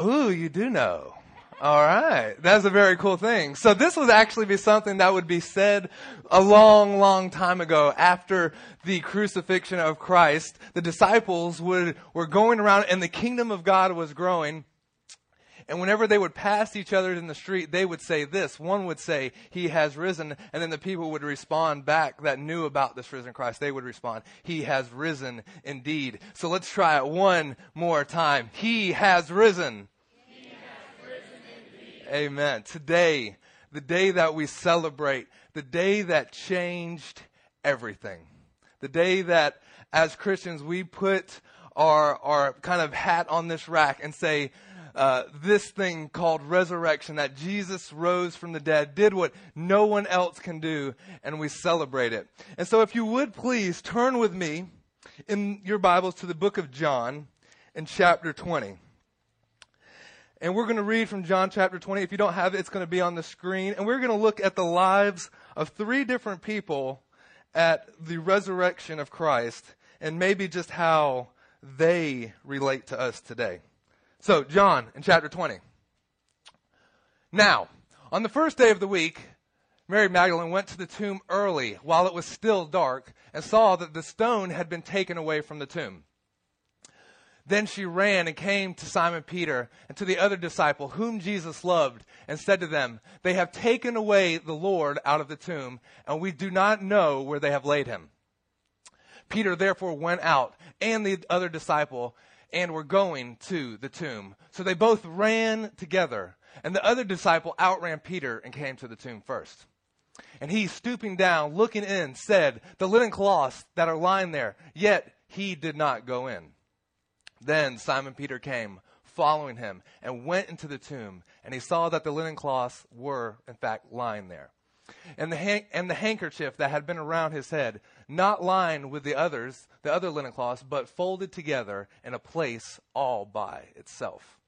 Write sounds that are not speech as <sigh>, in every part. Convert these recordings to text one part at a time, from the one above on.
Ooh, you do know. All right. That's a very cool thing. So this would actually be something that would be said a long, long time ago after the crucifixion of Christ. The disciples would, were going around and the kingdom of God was growing. And whenever they would pass each other in the street, they would say this. One would say, He has risen. And then the people would respond back that knew about this risen Christ. They would respond, He has risen indeed. So let's try it one more time. He has risen. He has risen indeed. Amen. Today, the day that we celebrate, the day that changed everything, the day that as Christians we put our, our kind of hat on this rack and say, uh, this thing called resurrection, that Jesus rose from the dead, did what no one else can do, and we celebrate it. And so, if you would please turn with me in your Bibles to the book of John in chapter 20. And we're going to read from John chapter 20. If you don't have it, it's going to be on the screen. And we're going to look at the lives of three different people at the resurrection of Christ and maybe just how they relate to us today. So, John in chapter 20. Now, on the first day of the week, Mary Magdalene went to the tomb early while it was still dark and saw that the stone had been taken away from the tomb. Then she ran and came to Simon Peter and to the other disciple whom Jesus loved and said to them, They have taken away the Lord out of the tomb, and we do not know where they have laid him. Peter therefore went out and the other disciple and were going to the tomb. So they both ran together. And the other disciple outran Peter and came to the tomb first. And he, stooping down, looking in, said, The linen cloths that are lying there, yet he did not go in. Then Simon Peter came, following him, and went into the tomb, and he saw that the linen cloths were, in fact, lying there. And the, and the handkerchief that had been around his head, not lined with the others, the other linen cloths, but folded together in a place all by itself.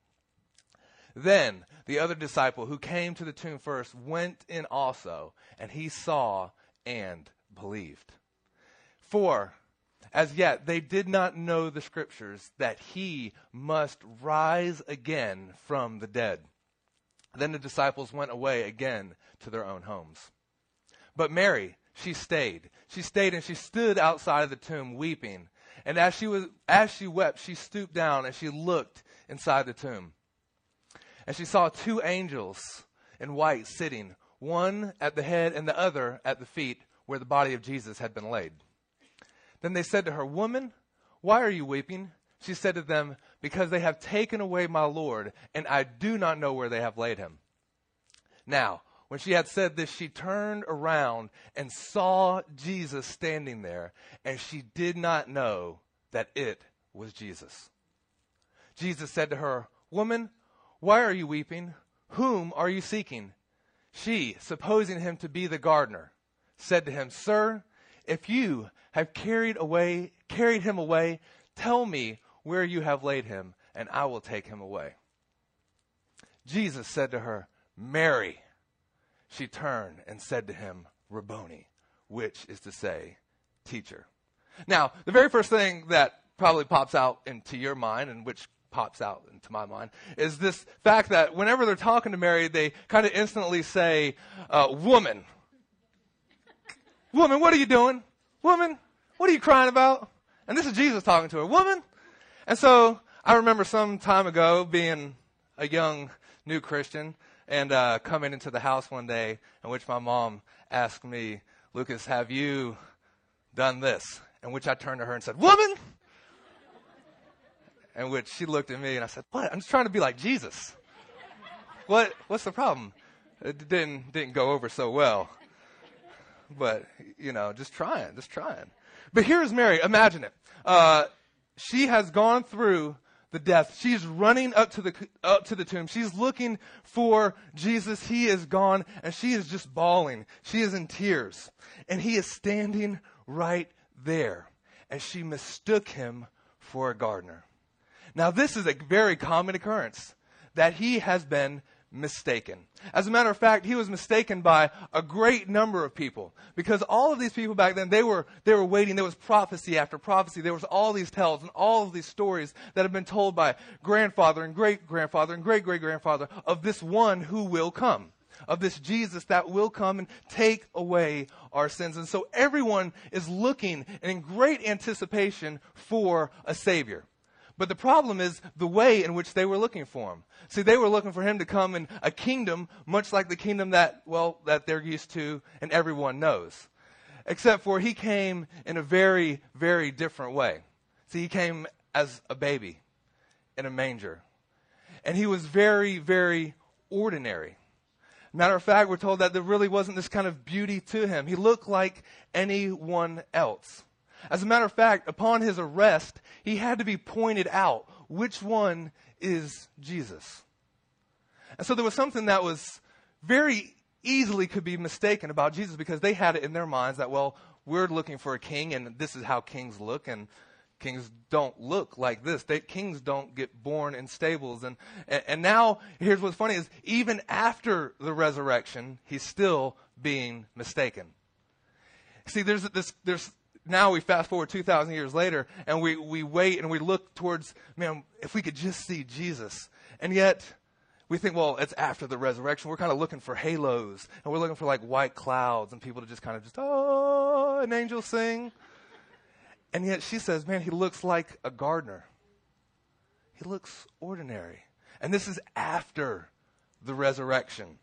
Then the other disciple who came to the tomb first went in also, and he saw and believed. For as yet they did not know the scriptures that he must rise again from the dead. Then the disciples went away again to their own homes. But Mary, she stayed. She stayed and she stood outside of the tomb weeping. And as she was as she wept, she stooped down and she looked inside the tomb. And she saw two angels in white sitting, one at the head and the other at the feet where the body of Jesus had been laid. Then they said to her, Woman, why are you weeping? She said to them, Because they have taken away my Lord, and I do not know where they have laid him. Now, when she had said this, she turned around and saw Jesus standing there, and she did not know that it was Jesus. Jesus said to her, Woman, why are you weeping? Whom are you seeking? She, supposing him to be the gardener, said to him, Sir, if you have carried away carried him away, tell me where you have laid him, and I will take him away. Jesus said to her, Mary she turned and said to him, Rabboni, which is to say, teacher. Now, the very first thing that probably pops out into your mind and which pops out into my mind is this fact that whenever they're talking to Mary, they kind of instantly say, uh, woman. woman, what are you doing? Woman, what are you crying about? And this is Jesus talking to her. Woman. And so I remember some time ago being a young new Christian and uh, coming into the house one day in which my mom asked me, Lucas, have you done this? In which I turned to her and said, Woman! In which she looked at me and I said, What? I'm just trying to be like Jesus. What? What's the problem? It didn't didn't go over so well. But you know, just trying, just trying. But here's Mary. Imagine it. Uh, she has gone through the death. She's running up to the, up to the tomb. She's looking for Jesus. He is gone and she is just bawling. She is in tears and he is standing right there and she mistook him for a gardener. Now this is a very common occurrence that he has been mistaken. As a matter of fact, he was mistaken by a great number of people because all of these people back then they were they were waiting. There was prophecy after prophecy. There was all these tales and all of these stories that have been told by grandfather and great grandfather and great great grandfather of this one who will come. Of this Jesus that will come and take away our sins. And so everyone is looking in great anticipation for a Savior. But the problem is the way in which they were looking for him. See, they were looking for him to come in a kingdom much like the kingdom that, well, that they're used to and everyone knows. Except for he came in a very, very different way. See, he came as a baby in a manger. And he was very, very ordinary. Matter of fact, we're told that there really wasn't this kind of beauty to him. He looked like anyone else. As a matter of fact, upon his arrest, he had to be pointed out which one is Jesus. And so there was something that was very easily could be mistaken about Jesus because they had it in their minds that, well, we're looking for a king and this is how kings look and kings don't look like this. They, kings don't get born in stables. And, and, and now, here's what's funny is even after the resurrection, he's still being mistaken. See, there's this, there's now we fast forward 2,000 years later and we, we wait and we look towards, man, if we could just see Jesus. And yet, we think, well, it's after the resurrection. We're kind of looking for halos and we're looking for like white clouds and people to just kind of just, oh, an angel sing. And yet she says, man, he looks like a gardener. He looks ordinary. And this is after the resurrection.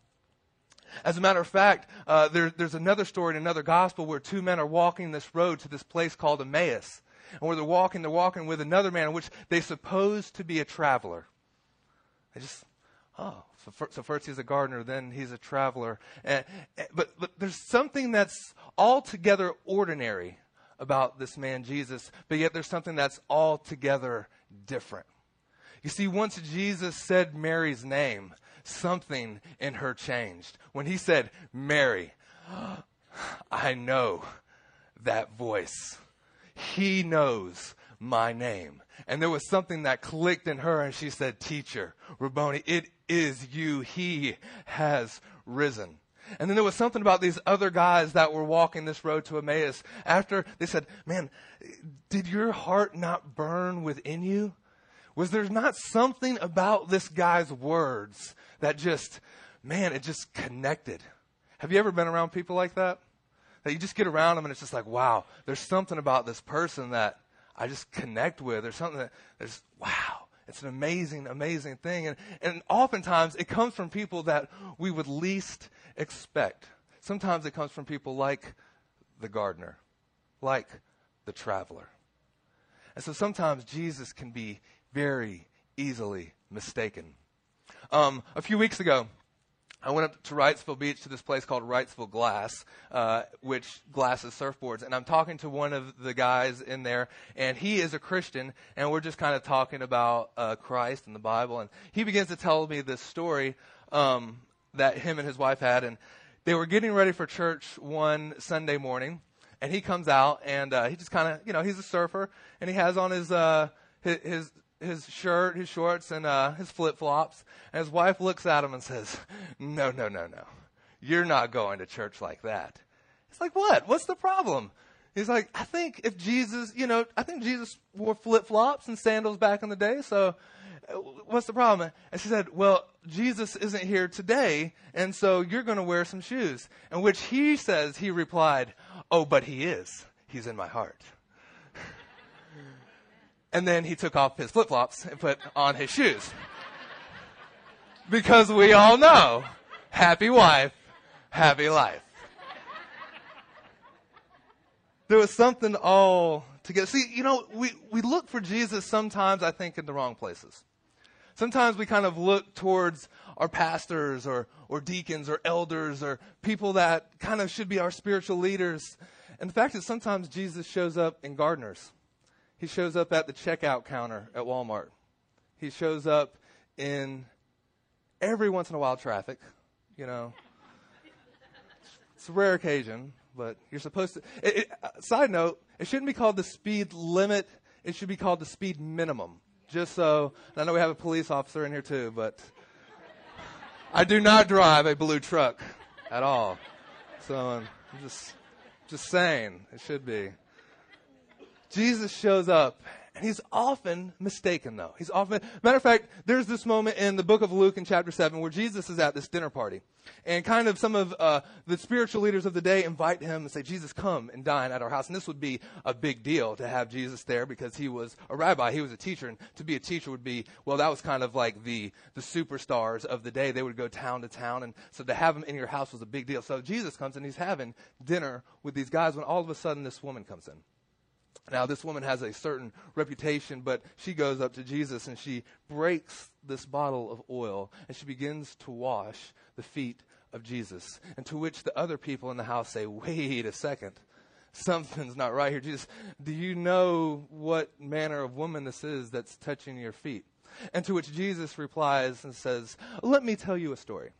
As a matter of fact, uh, there, there's another story in another gospel where two men are walking this road to this place called Emmaus. And where they're walking, they're walking with another man which they suppose to be a traveler. They just, oh, so, first he's a gardener, then he's a traveler. And, and, but, but there's something that's altogether ordinary about this man Jesus, but yet there's something that's altogether different. You see, once Jesus said Mary's name, something in her changed. When he said, Mary, I know that voice. He knows my name. And there was something that clicked in her, and she said, Teacher, Rabboni, it is you. He has risen. And then there was something about these other guys that were walking this road to Emmaus. After they said, Man, did your heart not burn within you? Was there not something about this guy's words that just, man, it just connected. Have you ever been around people like that? That you just get around them and it's just like, wow, there's something about this person that I just connect with. There's something that, wow, it's an amazing, amazing thing. And, and oftentimes it comes from people that we would least expect. Sometimes it comes from people like the gardener, like the traveler. And so sometimes Jesus can be very easily mistaken. Um, a few weeks ago, I went up to Wrightsville Beach to this place called Wrightsville Glass, uh, which glasses surfboards. And I'm talking to one of the guys in there, and he is a Christian, and we're just kind of talking about uh, Christ and the Bible. And he begins to tell me this story um, that him and his wife had. And they were getting ready for church one Sunday morning, and he comes out, and uh, he just kind of, you know, he's a surfer, and he has on his, uh, his, his his shirt, his shorts, and uh, his flip flops. And his wife looks at him and says, No, no, no, no. You're not going to church like that. It's like, What? What's the problem? He's like, I think if Jesus, you know, I think Jesus wore flip flops and sandals back in the day, so uh, what's the problem? And she said, Well, Jesus isn't here today, and so you're going to wear some shoes. And which he says, he replied, Oh, but he is. He's in my heart. <laughs> And then he took off his flip flops and put on his shoes. Because we all know happy wife, happy life. There was something all together. See, you know, we, we look for Jesus sometimes, I think, in the wrong places. Sometimes we kind of look towards our pastors or, or deacons or elders or people that kind of should be our spiritual leaders. And the fact is, sometimes Jesus shows up in gardeners. He shows up at the checkout counter at Walmart. He shows up in every once in a while traffic, you know. It's a rare occasion, but you're supposed to. It, it, uh, side note, it shouldn't be called the speed limit, it should be called the speed minimum. Just so, I know we have a police officer in here too, but I do not drive a blue truck at all. So um, I'm just, just saying, it should be. Jesus shows up and he's often mistaken, though. He's often, matter of fact, there's this moment in the book of Luke in chapter 7 where Jesus is at this dinner party. And kind of some of uh, the spiritual leaders of the day invite him and say, Jesus, come and dine at our house. And this would be a big deal to have Jesus there because he was a rabbi, he was a teacher. And to be a teacher would be, well, that was kind of like the, the superstars of the day. They would go town to town. And so to have him in your house was a big deal. So Jesus comes and he's having dinner with these guys when all of a sudden this woman comes in. Now, this woman has a certain reputation, but she goes up to Jesus and she breaks this bottle of oil and she begins to wash the feet of Jesus. And to which the other people in the house say, Wait a second. Something's not right here. Jesus, do you know what manner of woman this is that's touching your feet? And to which Jesus replies and says, Let me tell you a story.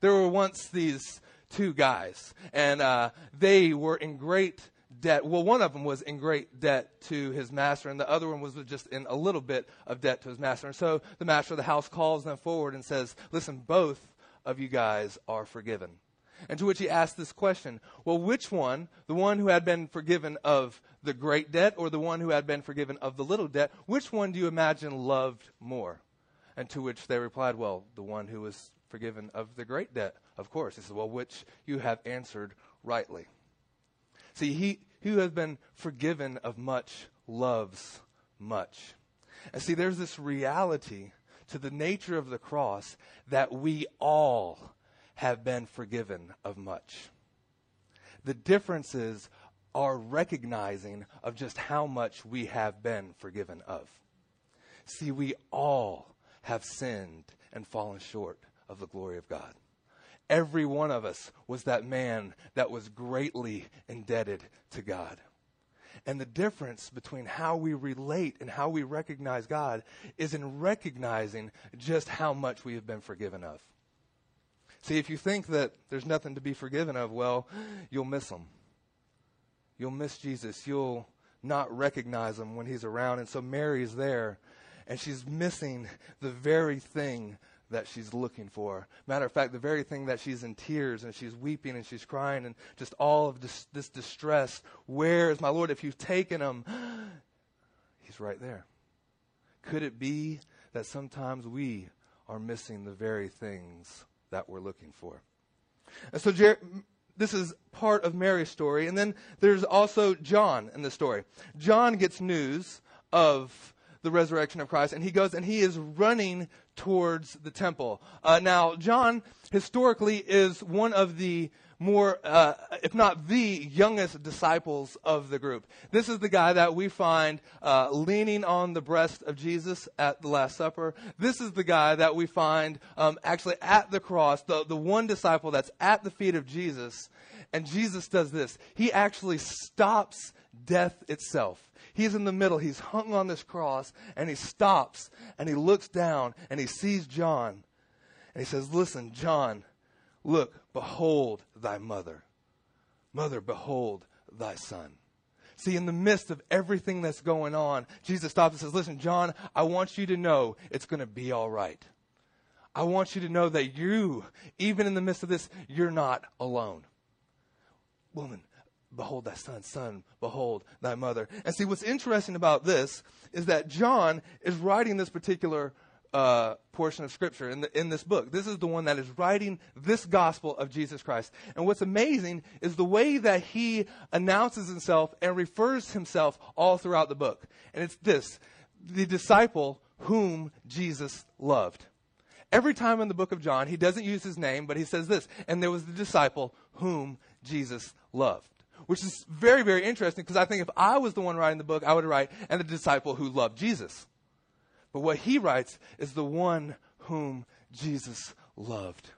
There were once these two guys, and uh, they were in great debt. Well, one of them was in great debt to his master, and the other one was just in a little bit of debt to his master. And so the master of the house calls them forward and says, Listen, both of you guys are forgiven. And to which he asked this question Well, which one, the one who had been forgiven of the great debt or the one who had been forgiven of the little debt, which one do you imagine loved more? And to which they replied, Well, the one who was forgiven of the great debt, of course. He said, Well, which you have answered rightly. See, he who has been forgiven of much loves much. And see, there's this reality to the nature of the cross that we all have been forgiven of much. The difference is our recognizing of just how much we have been forgiven of. See, we all have sinned and fallen short of the glory of God. Every one of us was that man that was greatly indebted to God. And the difference between how we relate and how we recognize God is in recognizing just how much we have been forgiven of. See, if you think that there's nothing to be forgiven of, well, you'll miss him. You'll miss Jesus. You'll not recognize him when he's around. And so Mary's there, and she's missing the very thing that she's looking for. Matter of fact, the very thing that she's in tears and she's weeping and she's crying and just all of this, this distress. Where is my Lord? If you've taken him, <gasps> he's right there. Could it be that sometimes we are missing the very things that we're looking for? And so, Jer- this is part of Mary's story. And then there's also John in the story. John gets news of the resurrection of Christ, and he goes and he is running towards the temple. Uh, now, John historically is one of the more, uh, if not the youngest disciples of the group. This is the guy that we find uh, leaning on the breast of Jesus at the Last Supper. This is the guy that we find um, actually at the cross, the, the one disciple that's at the feet of Jesus. And Jesus does this. He actually stops death itself. He's in the middle. He's hung on this cross, and he stops and he looks down and he sees John. And he says, Listen, John, look, behold thy mother. Mother, behold thy son. See, in the midst of everything that's going on, Jesus stops and says, Listen, John, I want you to know it's going to be all right. I want you to know that you, even in the midst of this, you're not alone. Woman, behold thy son, son, behold thy mother. And see, what's interesting about this is that John is writing this particular uh, portion of scripture in, the, in this book. This is the one that is writing this gospel of Jesus Christ. And what's amazing is the way that he announces himself and refers himself all throughout the book. And it's this the disciple whom Jesus loved. Every time in the book of John, he doesn't use his name, but he says this, and there was the disciple whom Jesus loved which is very, very interesting because I think if I was the one writing the book, I would write, and the disciple who loved Jesus. But what he writes is the one whom Jesus loved.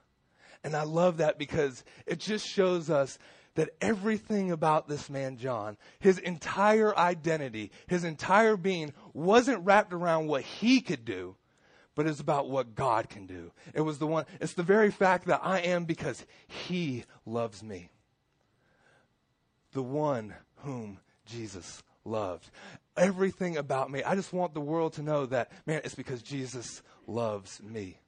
And I love that because it just shows us that everything about this man, John, his entire identity, his entire being, wasn't wrapped around what he could do, but it's about what God can do. It was the one, it's the very fact that I am because he loves me the one whom Jesus loved. Everything about me, I just want the world to know that, man, it's because Jesus loves me.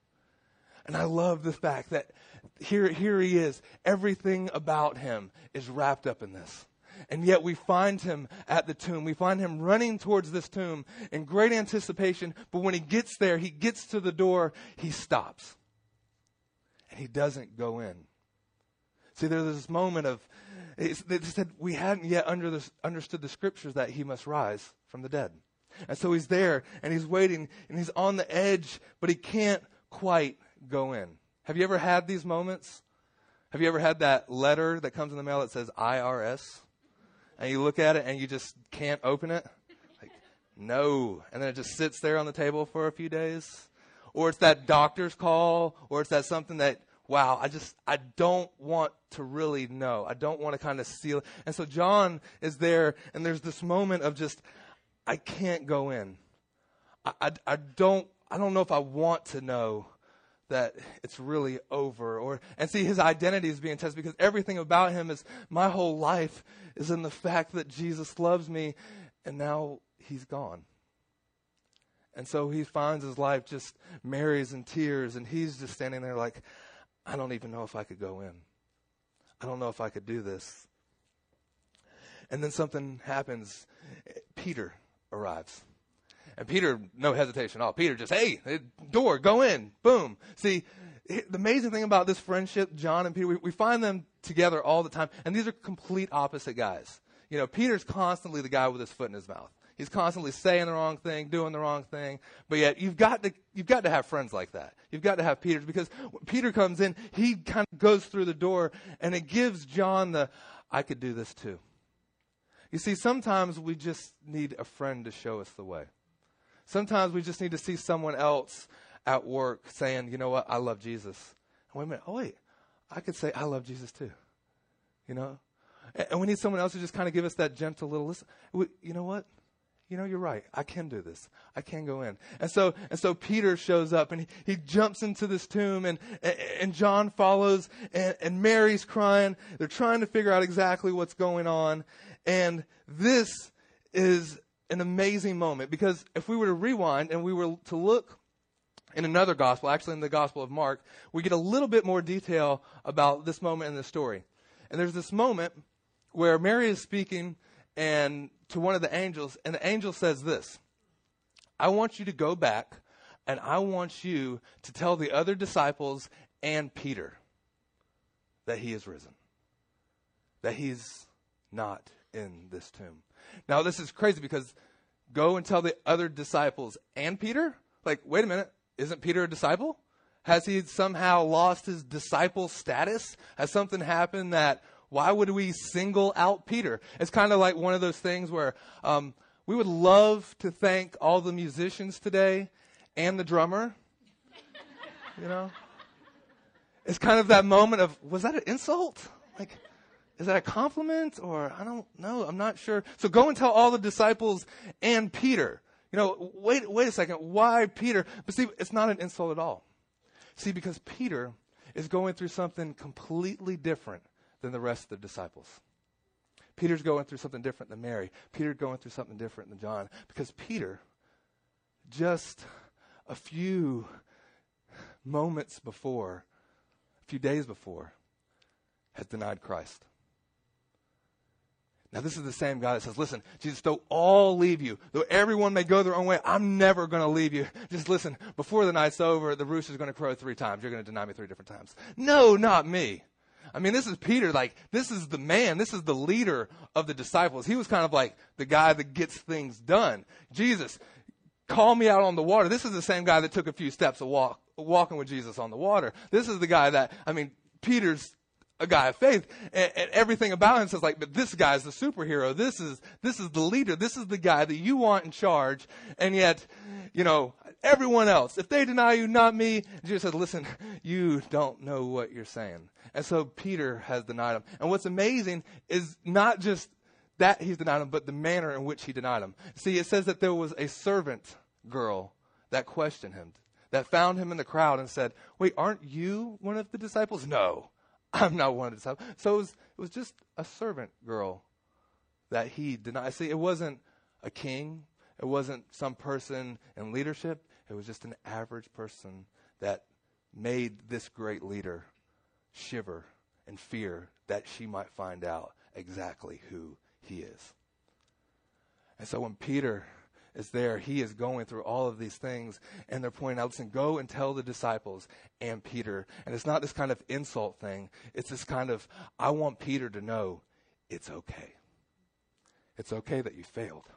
And I love the fact that here, here he is. Everything about him is wrapped up in this. And yet we find him at the tomb. We find him running towards this tomb in great anticipation. But when he gets there, he gets to the door, he stops. And he doesn't go in. See, there's this moment of, they said we hadn't yet under the, understood the scriptures that he must rise from the dead. And so he's there and he's waiting and he's on the edge, but he can't quite go in. Have you ever had these moments? Have you ever had that letter that comes in the mail that says IRS? And you look at it and you just can't open it? Like, no. And then it just sits there on the table for a few days? Or it's that doctor's call, or it's that something that, wow, I just, I don't want to really know. I don't want to kind of seal. And so John is there, and there's this moment of just, I can't go in. I, I, I don't, I don't know if I want to know that it's really over or and see his identity is being tested because everything about him is my whole life is in the fact that Jesus loves me and now he's gone. And so he finds his life just Mary's in tears and he's just standing there like I don't even know if I could go in. I don't know if I could do this. And then something happens. Peter arrives. And Peter, no hesitation at all. Peter just, hey, door, go in. Boom. See, the amazing thing about this friendship, John and Peter, we, we find them together all the time. And these are complete opposite guys. You know, Peter's constantly the guy with his foot in his mouth. He's constantly saying the wrong thing, doing the wrong thing. But yet, you've got to, you've got to have friends like that. You've got to have Peter's because Peter comes in, he kind of goes through the door and it gives John the, I could do this too. You see, sometimes we just need a friend to show us the way. Sometimes we just need to see someone else at work saying, you know what, I love Jesus. And wait a minute, oh wait, I could say I love Jesus too. You know? And we need someone else to just kind of give us that gentle little listen. You know what? You know, you're right. I can do this. I can go in. And so, and so Peter shows up and he, he jumps into this tomb and, and John follows and, and Mary's crying. They're trying to figure out exactly what's going on. And this is an amazing moment because if we were to rewind and we were to look in another gospel, actually in the Gospel of Mark, we get a little bit more detail about this moment in the story. And there's this moment where Mary is speaking and to one of the angels, and the angel says this I want you to go back and I want you to tell the other disciples and Peter that he is risen, that he's not in this tomb. Now, this is crazy because go and tell the other disciples and Peter? Like, wait a minute, isn't Peter a disciple? Has he somehow lost his disciple status? Has something happened that, why would we single out Peter? It's kind of like one of those things where um, we would love to thank all the musicians today and the drummer. You know? It's kind of that moment of, was that an insult? Like, is that a compliment or I don't know. I'm not sure. So go and tell all the disciples and Peter. You know, wait, wait a second. Why Peter? But see, it's not an insult at all. See, because Peter is going through something completely different than the rest of the disciples. Peter's going through something different than Mary. Peter's going through something different than John. Because Peter, just a few moments before, a few days before, has denied Christ. Now, this is the same guy that says, listen, Jesus, though all leave you, though everyone may go their own way, I'm never going to leave you. Just listen, before the night's over, the rooster's going to crow three times. You're going to deny me three different times. No, not me. I mean, this is Peter. Like, this is the man. This is the leader of the disciples. He was kind of like the guy that gets things done. Jesus, call me out on the water. This is the same guy that took a few steps of walk, walking with Jesus on the water. This is the guy that, I mean, Peter's a guy of faith and, and, everything about him says like but this guy's the superhero this is this is the leader this is the guy that you want in charge and yet you know everyone else if they deny you not me jesus says listen <laughs> you don't know what you're saying and so peter has denied him and what's amazing is not just that he's denied him but the manner in which he denied him see it says that there was a servant girl that questioned him that found him in the crowd and said wait aren't you one of the disciples no I'm not one of the disciples. So it was, it was just a servant girl that he denied. See, it wasn't a king. It wasn't some person in leadership. It was just an average person that made this great leader shiver and fear that she might find out exactly who he is. And so when Peter is there, he is going through all of these things, and they're pointing out, listen, go and tell the disciples and Peter. And it's not this kind of insult thing, it's this kind of, I want Peter to know it's okay. It's okay that you failed.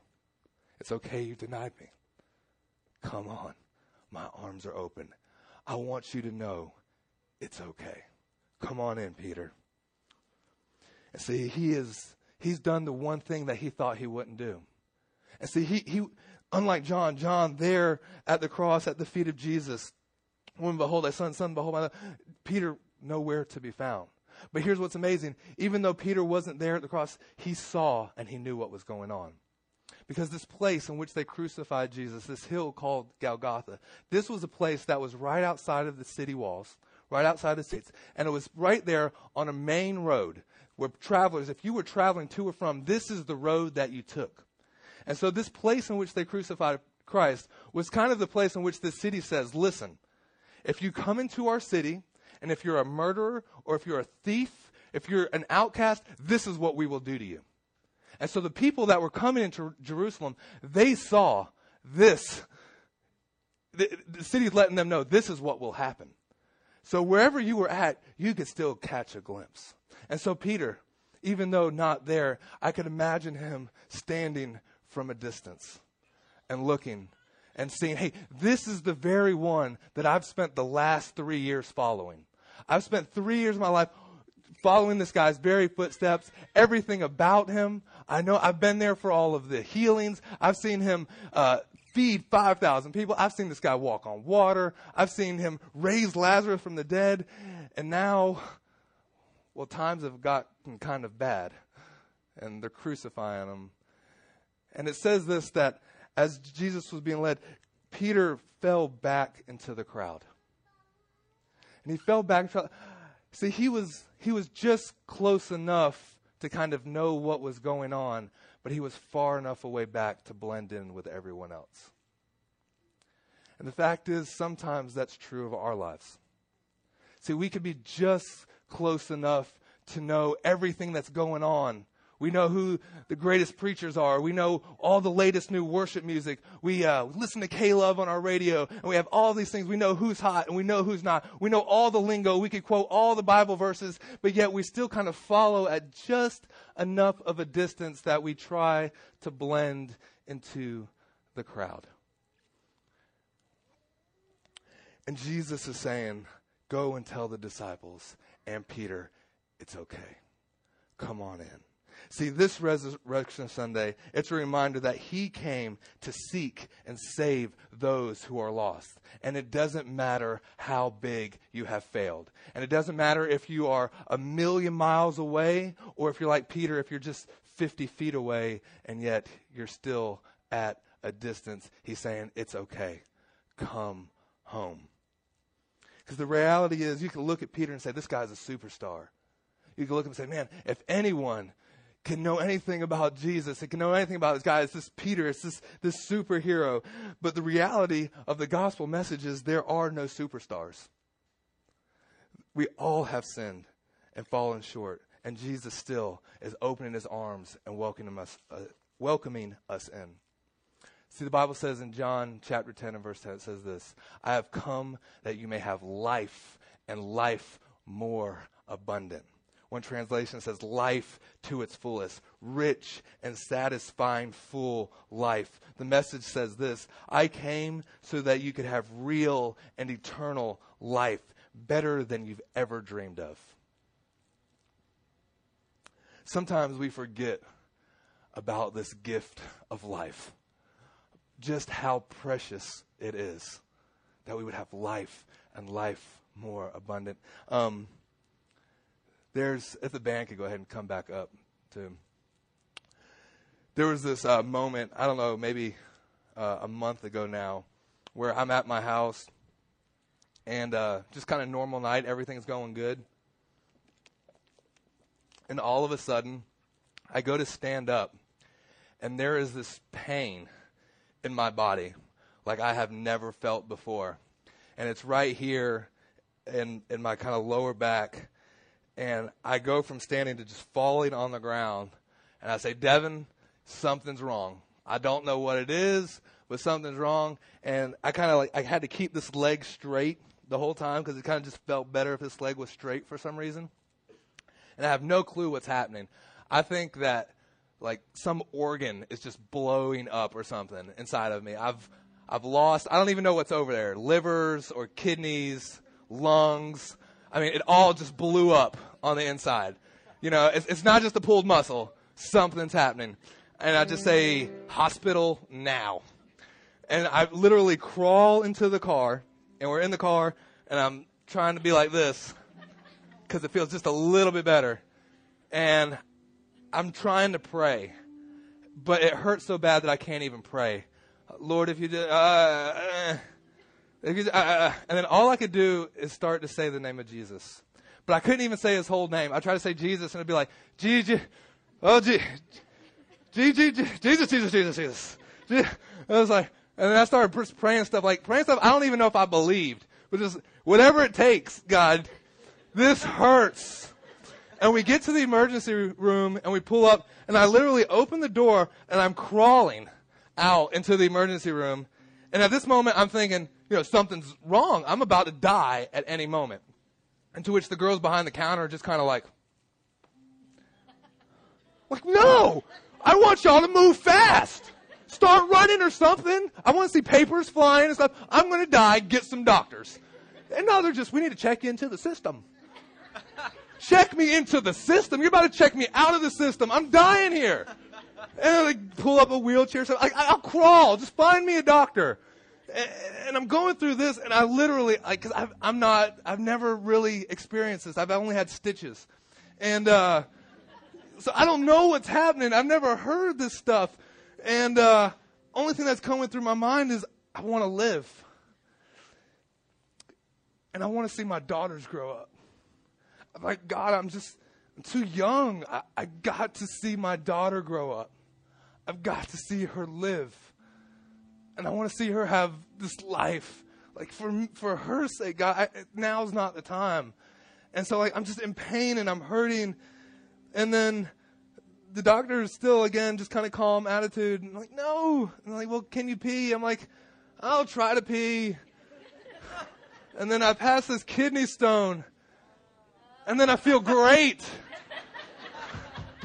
It's okay you denied me. Come on. My arms are open. I want you to know it's okay. Come on in, Peter. And see, he is he's done the one thing that he thought he wouldn't do. And see, he, he unlike John, John there at the cross at the feet of Jesus, when behold thy son, son, behold my Peter nowhere to be found. But here's what's amazing. Even though Peter wasn't there at the cross, he saw and he knew what was going on. Because this place in which they crucified Jesus, this hill called Golgotha, this was a place that was right outside of the city walls, right outside the cities. And it was right there on a main road where travelers, if you were traveling to or from, this is the road that you took. And so this place in which they crucified Christ was kind of the place in which the city says, listen, if you come into our city, and if you're a murderer, or if you're a thief, if you're an outcast, this is what we will do to you. And so the people that were coming into Jerusalem, they saw this. The, the city's letting them know this is what will happen. So wherever you were at, you could still catch a glimpse. And so Peter, even though not there, I could imagine him standing from a distance and looking and seeing, hey, this is the very one that I've spent the last three years following. I've spent three years of my life following this guy's very footsteps, everything about him. I know I've been there for all of the healings. I've seen him uh, feed 5,000 people. I've seen this guy walk on water. I've seen him raise Lazarus from the dead. And now, well, times have gotten kind of bad, and they're crucifying him and it says this that as Jesus was being led, Peter fell back into the crowd. And he fell back. See, he was, he was just close enough to kind of know what was going on, but he was far enough away back to blend in with everyone else. And the fact is, sometimes that's true of our lives. See, we could be just close enough to know everything that's going on we know who the greatest preachers are. We know all the latest new worship music. We uh, listen to K-Love on our radio, and we have all these things. We know who's hot and we know who's not. We know all the lingo. We could quote all the Bible verses, but yet we still kind of follow at just enough of a distance that we try to blend into the crowd. And Jesus is saying, Go and tell the disciples and Peter, it's okay. Come on in. See, this Resurrection Sunday, it's a reminder that He came to seek and save those who are lost. And it doesn't matter how big you have failed. And it doesn't matter if you are a million miles away or if you're like Peter, if you're just 50 feet away and yet you're still at a distance. He's saying, it's okay. Come home. Because the reality is, you can look at Peter and say, this guy's a superstar. You can look at him and say, man, if anyone can know anything about Jesus. It can know anything about this guy. It's this Peter. It's this, this superhero. But the reality of the gospel message is there are no superstars. We all have sinned and fallen short. And Jesus still is opening his arms and welcoming us, uh, welcoming us in. See, the Bible says in John chapter 10 and verse 10, it says this I have come that you may have life and life more abundant. One translation says life to its fullest, rich and satisfying full life. The message says this I came so that you could have real and eternal life, better than you've ever dreamed of. Sometimes we forget about this gift of life, just how precious it is that we would have life and life more abundant. Um, there's, if the band could go ahead and come back up to. There was this uh, moment, I don't know, maybe uh, a month ago now, where I'm at my house and uh, just kind of normal night, everything's going good. And all of a sudden, I go to stand up, and there is this pain in my body like I have never felt before. And it's right here in in my kind of lower back, and I go from standing to just falling on the ground, and I say, Devin, something's wrong. I don't know what it is, but something's wrong, and I kind of like I had to keep this leg straight the whole time because it kind of just felt better if this leg was straight for some reason, and I have no clue what's happening. I think that like some organ is just blowing up or something inside of me. I've I've lost I don't even know what's over there. Livers or kidneys, lungs. I mean, it all just blew up on the inside. You know, it's, it's not just a pulled muscle. Something's happening. And I just say, hospital now. And I literally crawl into the car, and we're in the car, and I'm trying to be like this because it feels just a little bit better. And I'm trying to pray, but it hurts so bad that I can't even pray. Lord, if you did, uh, uh, if you, uh, uh, and then all I could do is start to say the name of Jesus. But I couldn't even say his whole name. I tried to say Jesus, and it'd be like, Jesus, oh, Jesus, Jesus, Jesus, Jesus. G. I was like, and then I started praying stuff like praying stuff. I don't even know if I believed, but just whatever it takes, God, this hurts. And we get to the emergency room and we pull up, and I literally open the door and I'm crawling out into the emergency room. And at this moment, I'm thinking, you know, something's wrong. I'm about to die at any moment. And to which the girls behind the counter are just kind of like, like, no, I want y'all to move fast. Start running or something. I want to see papers flying and stuff. I'm going to die. Get some doctors. And now they're just, we need to check into the system. check me into the system. You're about to check me out of the system. I'm dying here. And I pull up a wheelchair. So I, I'll crawl. Just find me a doctor. And, I'm going through this, and I literally, because I'm not, I've never really experienced this. I've only had stitches, and uh, so I don't know what's happening. I've never heard this stuff, and uh, only thing that's coming through my mind is I want to live, and I want to see my daughters grow up. I'm like, God, I'm just I'm too young. I, I got to see my daughter grow up. I've got to see her live. And I want to see her have this life. Like for for her sake, God, I, now's not the time. And so like I'm just in pain and I'm hurting. And then the doctor is still again just kind of calm attitude. And I'm like, no. And like, well, can you pee? I'm like, I'll try to pee. and then I pass this kidney stone and then I feel great.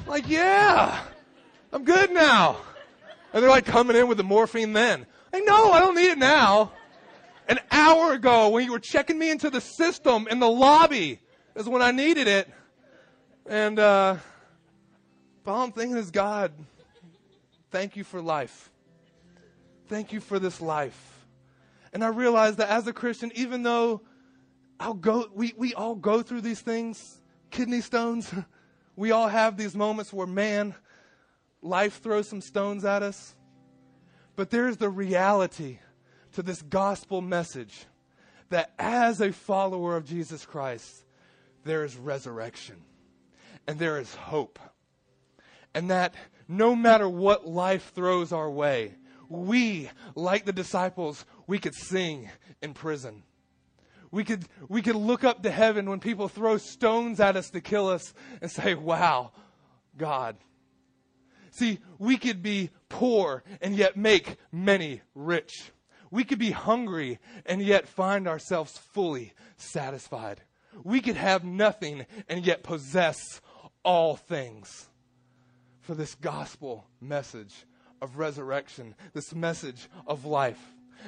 like, yeah, I'm good now. And they're like coming in with the morphine then. I know, I don't need it now. An hour ago, when you were checking me into the system in the lobby, is when I needed it. And uh, all I'm thinking is, God, thank you for life. Thank you for this life. And I realized that as a Christian, even though I'll go, we, we all go through these things, kidney stones. <laughs> we all have these moments where, man, life throws some stones at us. But there's the reality to this gospel message that as a follower of Jesus Christ, there is resurrection and there is hope. And that no matter what life throws our way, we, like the disciples, we could sing in prison. We could, we could look up to heaven when people throw stones at us to kill us and say, wow, God. See, we could be poor and yet make many rich. We could be hungry and yet find ourselves fully satisfied. We could have nothing and yet possess all things. For this gospel message of resurrection, this message of life.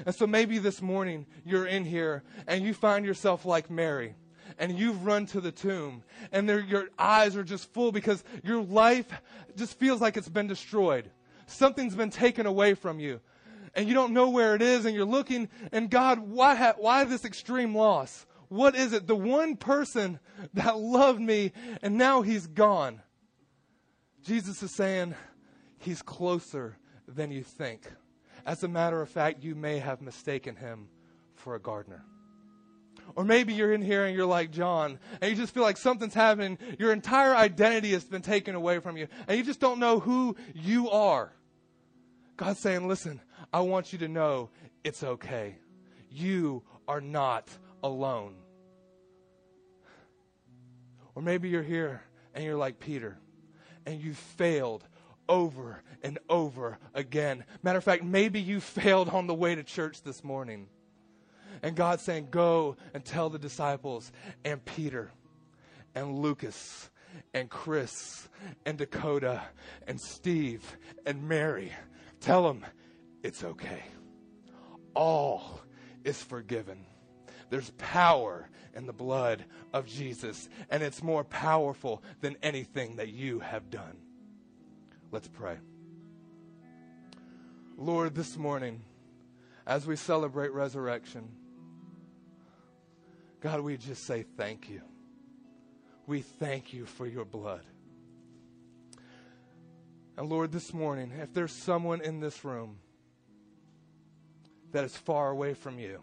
And so maybe this morning you're in here and you find yourself like Mary and you've run to the tomb and your eyes are just full because your life just feels like it's been destroyed. Something's been taken away from you and you don't know where it is and you're looking and God, why, ha- why this extreme loss? What is it? The one person that loved me and now he's gone. Jesus is saying he's closer than you think. As a matter of fact, you may have mistaken him for a gardener. Or maybe you're in here and you're like John, and you just feel like something's happening. Your entire identity has been taken away from you, and you just don't know who you are. God's saying, Listen, I want you to know it's okay. You are not alone. Or maybe you're here and you're like Peter and you failed over and over again. Matter of fact, maybe you failed on the way to church this morning. And God's saying, Go and tell the disciples and Peter and Lucas and Chris and Dakota and Steve and Mary. Tell them it's okay. All is forgiven. There's power in the blood of Jesus, and it's more powerful than anything that you have done. Let's pray. Lord, this morning, as we celebrate resurrection, God, we just say thank you. We thank you for your blood. And Lord, this morning, if there's someone in this room that is far away from you,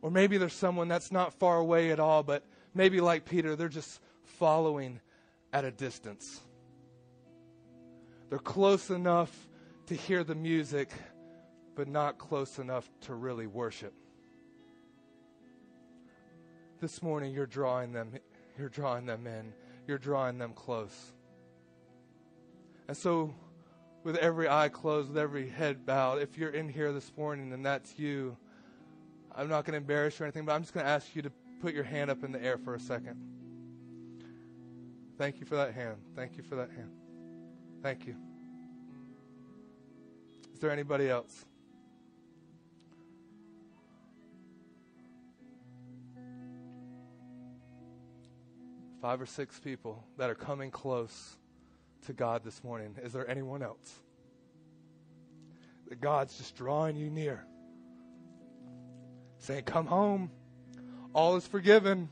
or maybe there's someone that's not far away at all, but maybe like Peter, they're just following at a distance. They're close enough to hear the music, but not close enough to really worship. This morning you're drawing them you're drawing them in. You're drawing them close. And so with every eye closed, with every head bowed, if you're in here this morning and that's you, I'm not going to embarrass you or anything, but I'm just going to ask you to put your hand up in the air for a second. Thank you for that hand. Thank you for that hand. Thank you. Is there anybody else? Five or six people that are coming close to God this morning. Is there anyone else? That God's just drawing you near saying, Come home. All is forgiven.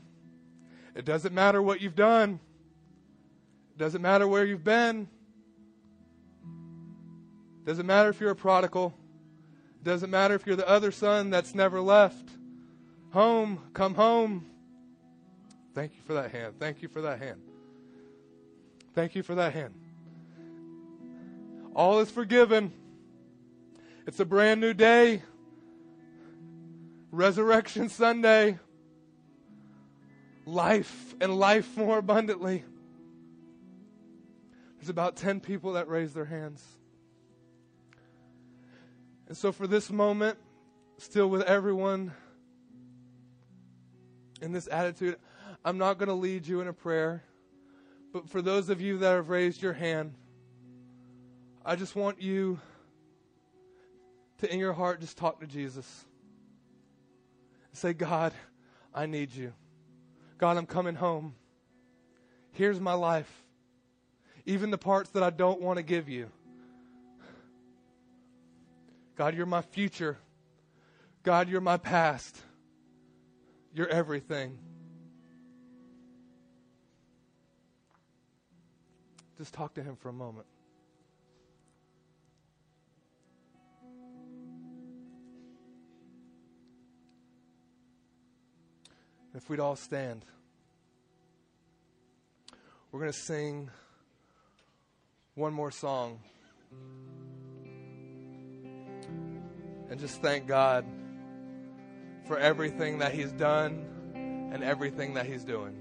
It doesn't matter what you've done, it doesn't matter where you've been. It doesn't matter if you're a prodigal. It doesn't matter if you're the other son that's never left. Home, come home. Thank you for that hand. Thank you for that hand. Thank you for that hand. All is forgiven. It's a brand new day. Resurrection Sunday. Life and life more abundantly. There's about 10 people that raise their hands. And so, for this moment, still with everyone in this attitude, I'm not going to lead you in a prayer. But for those of you that have raised your hand, I just want you to, in your heart, just talk to Jesus. Say, God, I need you. God, I'm coming home. Here's my life. Even the parts that I don't want to give you. God, you're my future. God, you're my past. You're everything. Just talk to him for a moment. If we'd all stand, we're going to sing one more song. And just thank God for everything that He's done and everything that He's doing.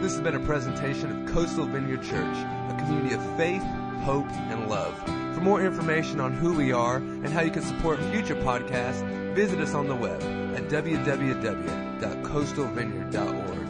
This has been a presentation of Coastal Vineyard Church, a community of faith hope, and love. For more information on who we are and how you can support future podcasts, visit us on the web at www.coastalvineyard.org.